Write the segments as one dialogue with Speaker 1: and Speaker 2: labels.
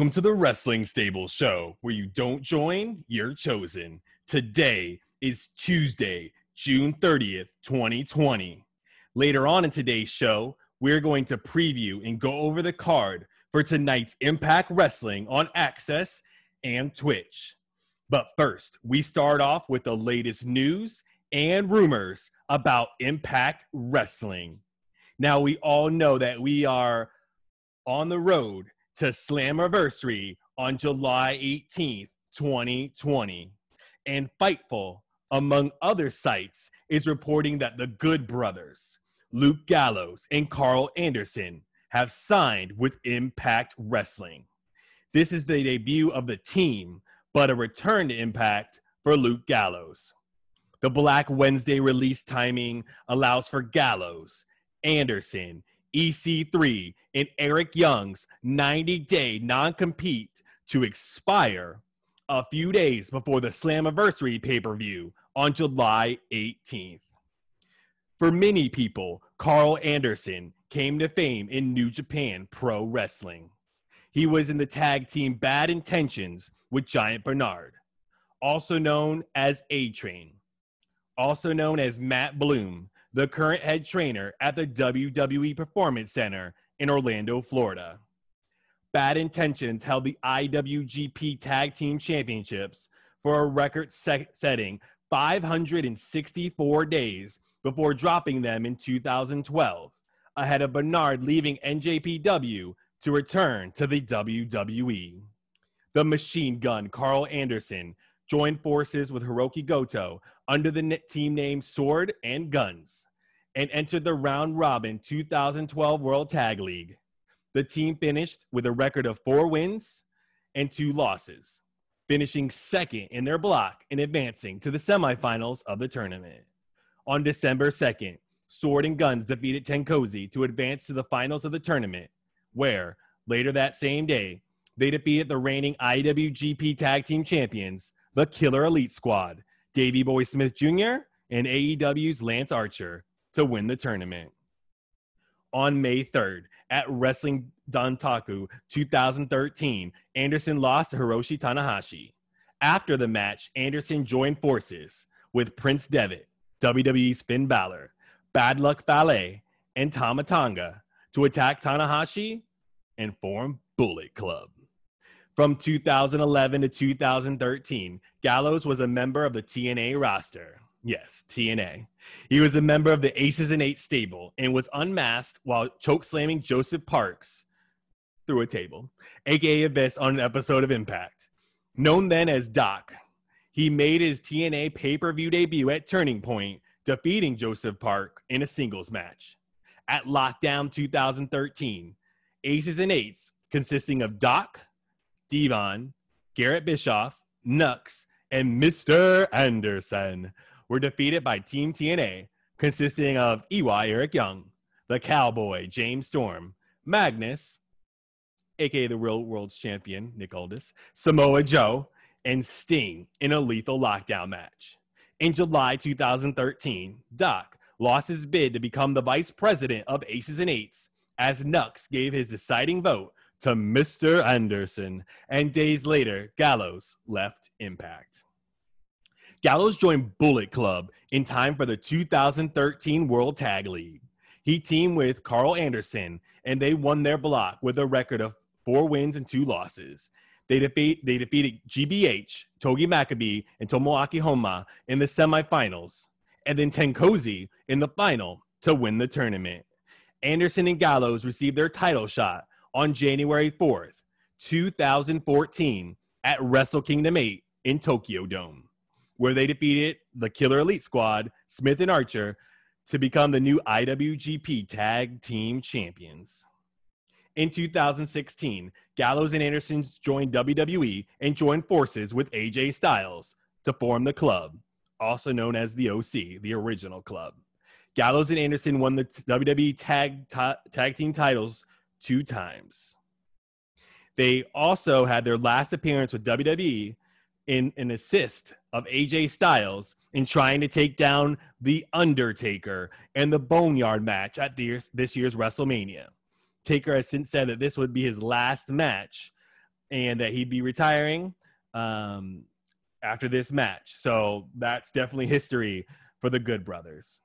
Speaker 1: Welcome to the Wrestling Stable Show, where you don't join, you're chosen. Today is Tuesday, June 30th, 2020. Later on in today's show, we're going to preview and go over the card for tonight's Impact Wrestling on Access and Twitch. But first, we start off with the latest news and rumors about Impact Wrestling. Now, we all know that we are on the road to Slammiversary on July 18th, 2020. And Fightful, among other sites, is reporting that the Good Brothers, Luke Gallows and Carl Anderson, have signed with Impact Wrestling. This is the debut of the team, but a return to Impact for Luke Gallows. The Black Wednesday release timing allows for Gallows, Anderson, EC3, and Eric Young's 90 day non compete to expire a few days before the Slammiversary pay per view on July 18th. For many people, Carl Anderson came to fame in New Japan Pro Wrestling. He was in the tag team Bad Intentions with Giant Bernard, also known as A Train, also known as Matt Bloom, the current head trainer at the WWE Performance Center in Orlando, Florida. Bad Intentions held the IWGP Tag Team Championships for a record setting 564 days before dropping them in 2012, ahead of Bernard leaving NJPW to return to the WWE. The machine gun Carl Anderson joined forces with Hiroki Goto under the team name Sword and Guns and entered the round robin 2012 World Tag League. The team finished with a record of four wins and two losses, finishing second in their block and advancing to the semifinals of the tournament. On December 2nd, Sword and Guns defeated Tenkozi to advance to the finals of the tournament, where, later that same day, they defeated the reigning IWGP Tag Team Champions, the Killer Elite Squad, Davey Boy Smith Jr., and AEW's Lance Archer, to win the tournament. On May 3rd, at Wrestling Dontaku 2013, Anderson lost to Hiroshi Tanahashi. After the match, Anderson joined forces with Prince Devitt, WWE's Finn Balor, Bad Luck Fale, and Tama Tonga to attack Tanahashi and form Bullet Club. From 2011 to 2013, Gallows was a member of the TNA roster. Yes, TNA. He was a member of the Aces and Eight stable and was unmasked while choke slamming Joseph Parks through a table, aka Abyss, on an episode of Impact. Known then as Doc, he made his TNA pay per view debut at Turning Point, defeating Joseph Park in a singles match. At Lockdown 2013, Aces and Eights, consisting of Doc, Devon, Garrett Bischoff, Knux, and Mr. Anderson, were defeated by Team TNA, consisting of EY Eric Young, the Cowboy James Storm, Magnus, aka the Real World's Champion Nick Aldis, Samoa Joe, and Sting in a lethal lockdown match. In July 2013, Doc lost his bid to become the vice president of Aces and Eights as Knux gave his deciding vote to Mr. Anderson, and days later, Gallows left Impact. Gallows joined Bullet Club in time for the 2013 World Tag League. He teamed with Carl Anderson, and they won their block with a record of four wins and two losses. They, defeat, they defeated GBH, Togi Makabe, and Tomoaki Honma in the semifinals, and then Tenkozi in the final to win the tournament. Anderson and Gallows received their title shot on January 4th, 2014, at Wrestle Kingdom 8 in Tokyo Dome where they defeated the Killer Elite Squad, Smith and Archer, to become the new IWGP Tag Team Champions. In 2016, Gallows and Anderson joined WWE and joined forces with AJ Styles to form the club, also known as the OC, the original club. Gallows and Anderson won the WWE tag, tag team titles two times. They also had their last appearance with WWE in an assist of AJ Styles in trying to take down The Undertaker and the Boneyard match at this year's WrestleMania. Taker has since said that this would be his last match and that he'd be retiring um, after this match. So that's definitely history for the Good Brothers.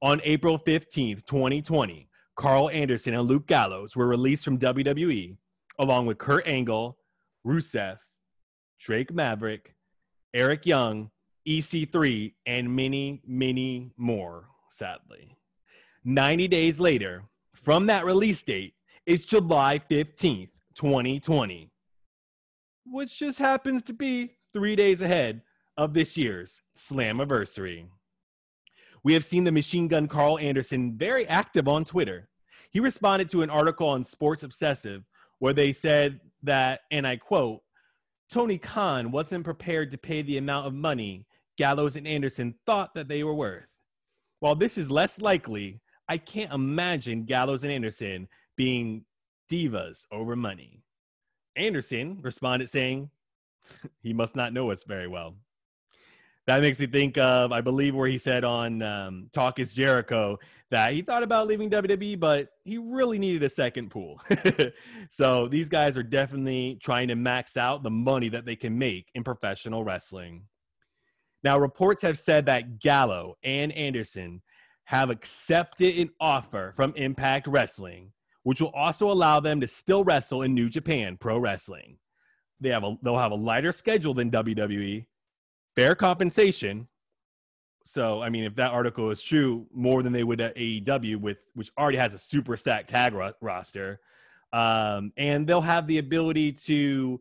Speaker 1: On April 15th, 2020, Carl Anderson and Luke Gallows were released from WWE along with Kurt Angle, Rusev, Drake Maverick, Eric Young, EC3, and many, many more, sadly. 90 days later, from that release date, is July 15th, 2020, which just happens to be three days ahead of this year's Slammiversary. We have seen the machine gun Carl Anderson very active on Twitter. He responded to an article on Sports Obsessive where they said that, and I quote, Tony Khan wasn't prepared to pay the amount of money Gallows and Anderson thought that they were worth. While this is less likely, I can't imagine Gallows and Anderson being divas over money. Anderson responded saying, he must not know us very well. That makes me think of, I believe, where he said on um, Talk is Jericho that he thought about leaving WWE, but he really needed a second pool. so these guys are definitely trying to max out the money that they can make in professional wrestling. Now, reports have said that Gallo and Anderson have accepted an offer from Impact Wrestling, which will also allow them to still wrestle in New Japan Pro Wrestling. They have a, they'll have a lighter schedule than WWE, fair compensation. So, I mean, if that article is true, more than they would at AEW, with which already has a super stacked tag ro- roster, um, and they'll have the ability to,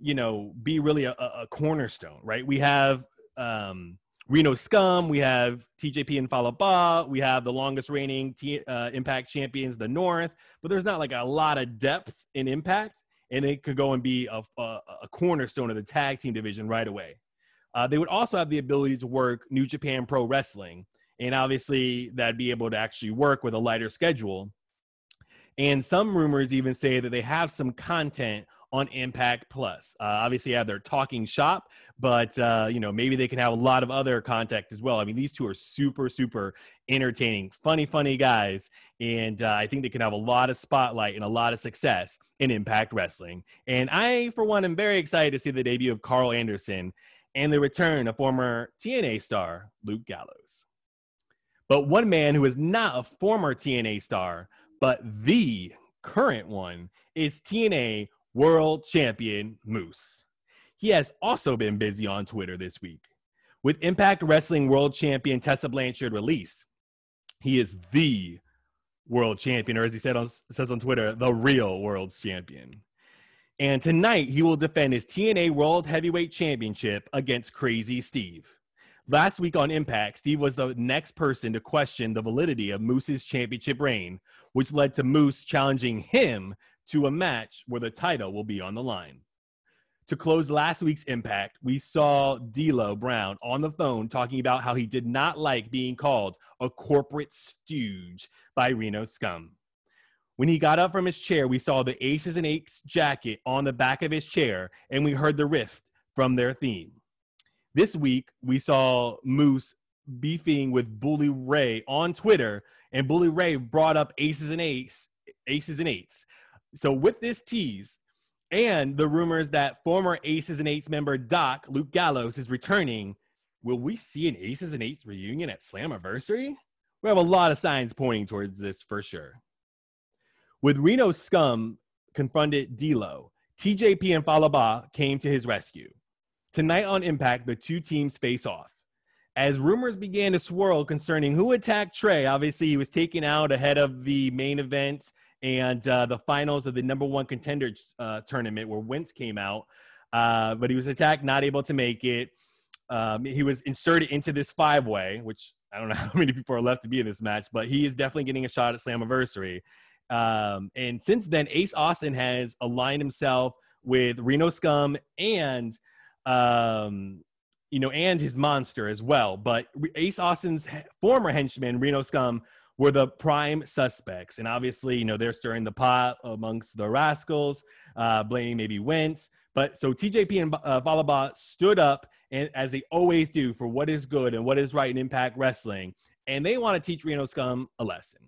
Speaker 1: you know, be really a, a cornerstone, right? We have um, Reno Scum, we have TJP and Fallah Bahh, we have the longest reigning T- uh, Impact champions, the North, but there's not like a lot of depth in Impact, and it could go and be a, a, a cornerstone of the tag team division right away. Uh, they would also have the ability to work New Japan Pro Wrestling, and obviously that'd be able to actually work with a lighter schedule. And some rumors even say that they have some content on Impact Plus. Uh, obviously, have their talking shop, but uh, you know maybe they can have a lot of other content as well. I mean, these two are super, super entertaining, funny, funny guys, and uh, I think they can have a lot of spotlight and a lot of success in Impact Wrestling. And I, for one, am very excited to see the debut of Carl Anderson and the return of former TNA star Luke Gallows. But one man who is not a former TNA star, but the current one, is TNA World Champion Moose. He has also been busy on Twitter this week. With Impact Wrestling World Champion Tessa Blanchard release, he is the world champion, or as he said on, says on Twitter, the real world champion. And tonight, he will defend his TNA World Heavyweight Championship against Crazy Steve. Last week on Impact, Steve was the next person to question the validity of Moose's championship reign, which led to Moose challenging him to a match where the title will be on the line. To close last week's Impact, we saw D'Lo Brown on the phone talking about how he did not like being called a corporate stooge by Reno Scum. When he got up from his chair, we saw the Aces and Eights jacket on the back of his chair, and we heard the riff from their theme. This week, we saw Moose beefing with Bully Ray on Twitter, and Bully Ray brought up Aces and Eights, Aces and Eights. So with this tease, and the rumors that former Aces and Eights member Doc Luke Gallows is returning, will we see an Aces and Eights reunion at Slammiversary? We have a lot of signs pointing towards this for sure. With Reno Scum confronted D'Lo, TJP and Fallah Bahh came to his rescue. Tonight on Impact, the two teams face off. As rumors began to swirl concerning who attacked Trey, obviously he was taken out ahead of the main event and uh, the finals of the number one contender uh, tournament where Wentz came out, uh, but he was attacked, not able to make it. Um, he was inserted into this five way, which I don't know how many people are left to be in this match, but he is definitely getting a shot at Slammiversary. Um, and since then, Ace Austin has aligned himself with Reno Scum and, um, you know, and his monster as well. But Ace Austin's former henchman, Reno Scum, were the prime suspects. And obviously, you know, they're stirring the pot amongst the rascals, uh, blaming maybe Wentz. But so TJP and uh, Fallah Bahh stood up, and as they always do, for what is good and what is right in Impact Wrestling. And they want to teach Reno Scum a lesson.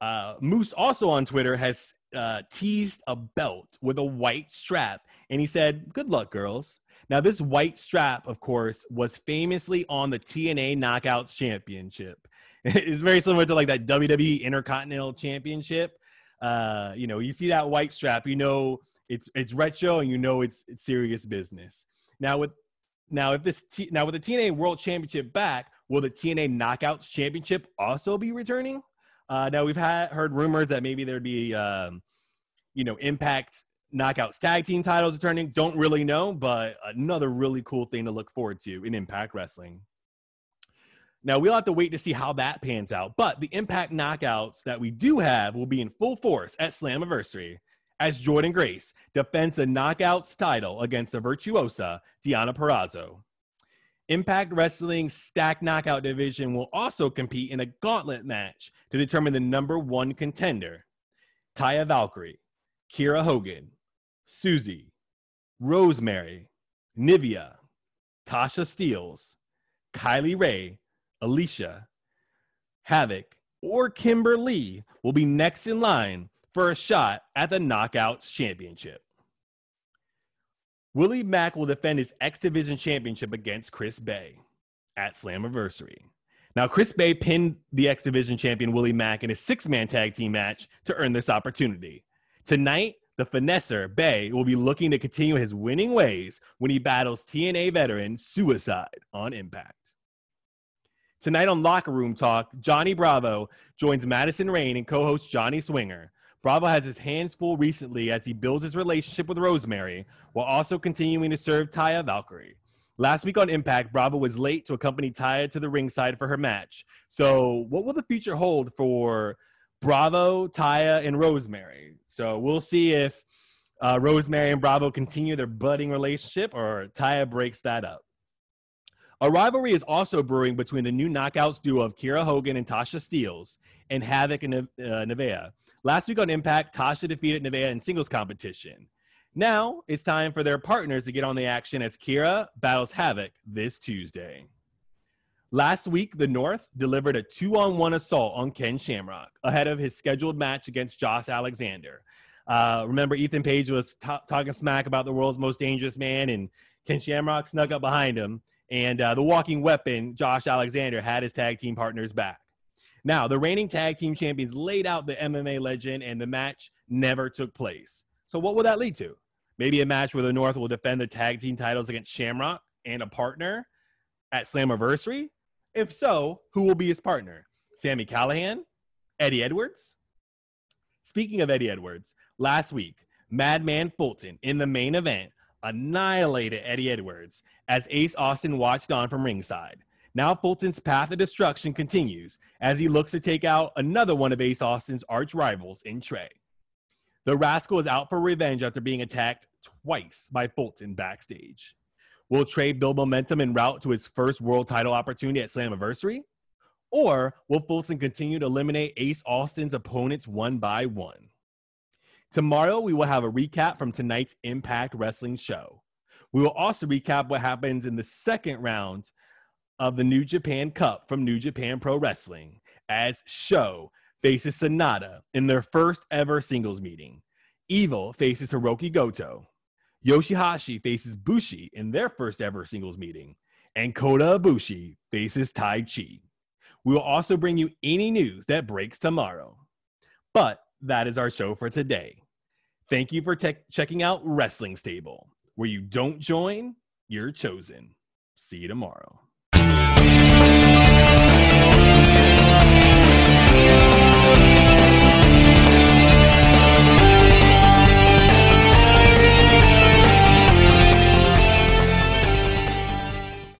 Speaker 1: Uh, Moose also on Twitter has uh, teased a belt with a white strap, and he said, "Good luck, girls." Now, this white strap, of course, was famously on the TNA Knockouts Championship. it's very similar to like that WWE Intercontinental Championship. Uh, you know, you see that white strap, you know it's it's retro, and you know it's it's serious business. Now with now if this T, now with the TNA World Championship back, will the TNA Knockouts Championship also be returning? Uh, now we've had heard rumors that maybe there'd be, um, you know, Impact Knockouts Tag Team titles returning. Don't really know, but another really cool thing to look forward to in Impact Wrestling. Now we'll have to wait to see how that pans out. But the Impact Knockouts that we do have will be in full force at Slammiversary as Jordynne Grace defends the Knockouts title against the virtuosa Deonna Purrazzo. Impact Wrestling's Stack Knockout division will also compete in a gauntlet match to determine the number one contender. Taya Valkyrie, Kiera Hogan, Susie, Rosemary, Nevaeh, Tasha Steelz, Kylie Rae, Alicia, Havoc, or Kimber Lee will be next in line for a shot at the Knockouts Championship. Willie Mack will defend his X Division Championship against Chris Bey at Slammiversary. Now, Chris Bey pinned the X Division champion Willie Mack in a six man tag team match to earn this opportunity. Tonight, the finesser, Bey, will be looking to continue his winning ways when he battles TNA veteran Suicide on Impact. Tonight on Locker Room Talk, Johnny Bravo joins Madison Rayne and co host Johnny Swinger Bravo has his hands full recently as he builds his relationship with Rosemary while also continuing to serve Taya Valkyrie. Last week on Impact, Bravo was late to accompany Taya to the ringside for her match. So, what will the future hold for Bravo, Taya, and Rosemary? So, we'll see if uh, Rosemary and Bravo continue their budding relationship or Taya breaks that up. A rivalry is also brewing between the new Knockouts duo of Kiera Hogan and Tasha Steelz and Havoc and uh, Nevaeh. Last week on Impact, Tasha defeated Nevaeh in singles competition. Now it's time for their partners to get on the action as Kiera battles Havoc this Tuesday. Last week, the North delivered a two on one assault on Ken Shamrock ahead of his scheduled match against Josh Alexander. Uh, remember, Ethan Page was t- talking smack about the world's most dangerous man, and Ken Shamrock snuck up behind him. And uh, the walking weapon, Josh Alexander, had his tag team partners back. Now, the reigning tag team champions laid out the MMA legend, and the match never took place. So, what will that lead to? Maybe a match where the North will defend the tag team titles against Shamrock and a partner at Slammiversary? If so, who will be his partner? Sami Callihan? Eddie Edwards? Speaking of Eddie Edwards, last week, Madman Fulton in the main event annihilated Eddie Edwards as Ace Austin watched on from ringside. Now Fulton's path of destruction continues as he looks to take out another one of Ace Austin's arch rivals in Trey. The rascal is out for revenge after being attacked twice by Fulton backstage. Will Trey build momentum en route to his first world title opportunity at Slammiversary? Or will Fulton continue to eliminate Ace Austin's opponents one by one? Tomorrow, we will have a recap from tonight's Impact Wrestling show. We will also recap what happens in the second round of the New Japan Cup from New Japan Pro Wrestling as Show faces Sonata in their first ever singles meeting. Evil faces Hiroki Goto. Yoshihashi faces Bushi in their first ever singles meeting. And Kota Ibushi faces Taichi. We will also bring you any news that breaks tomorrow. But that is our show for today. Thank you for te- checking out Wrestling Stable, where you don't join, you're chosen. See you tomorrow. you.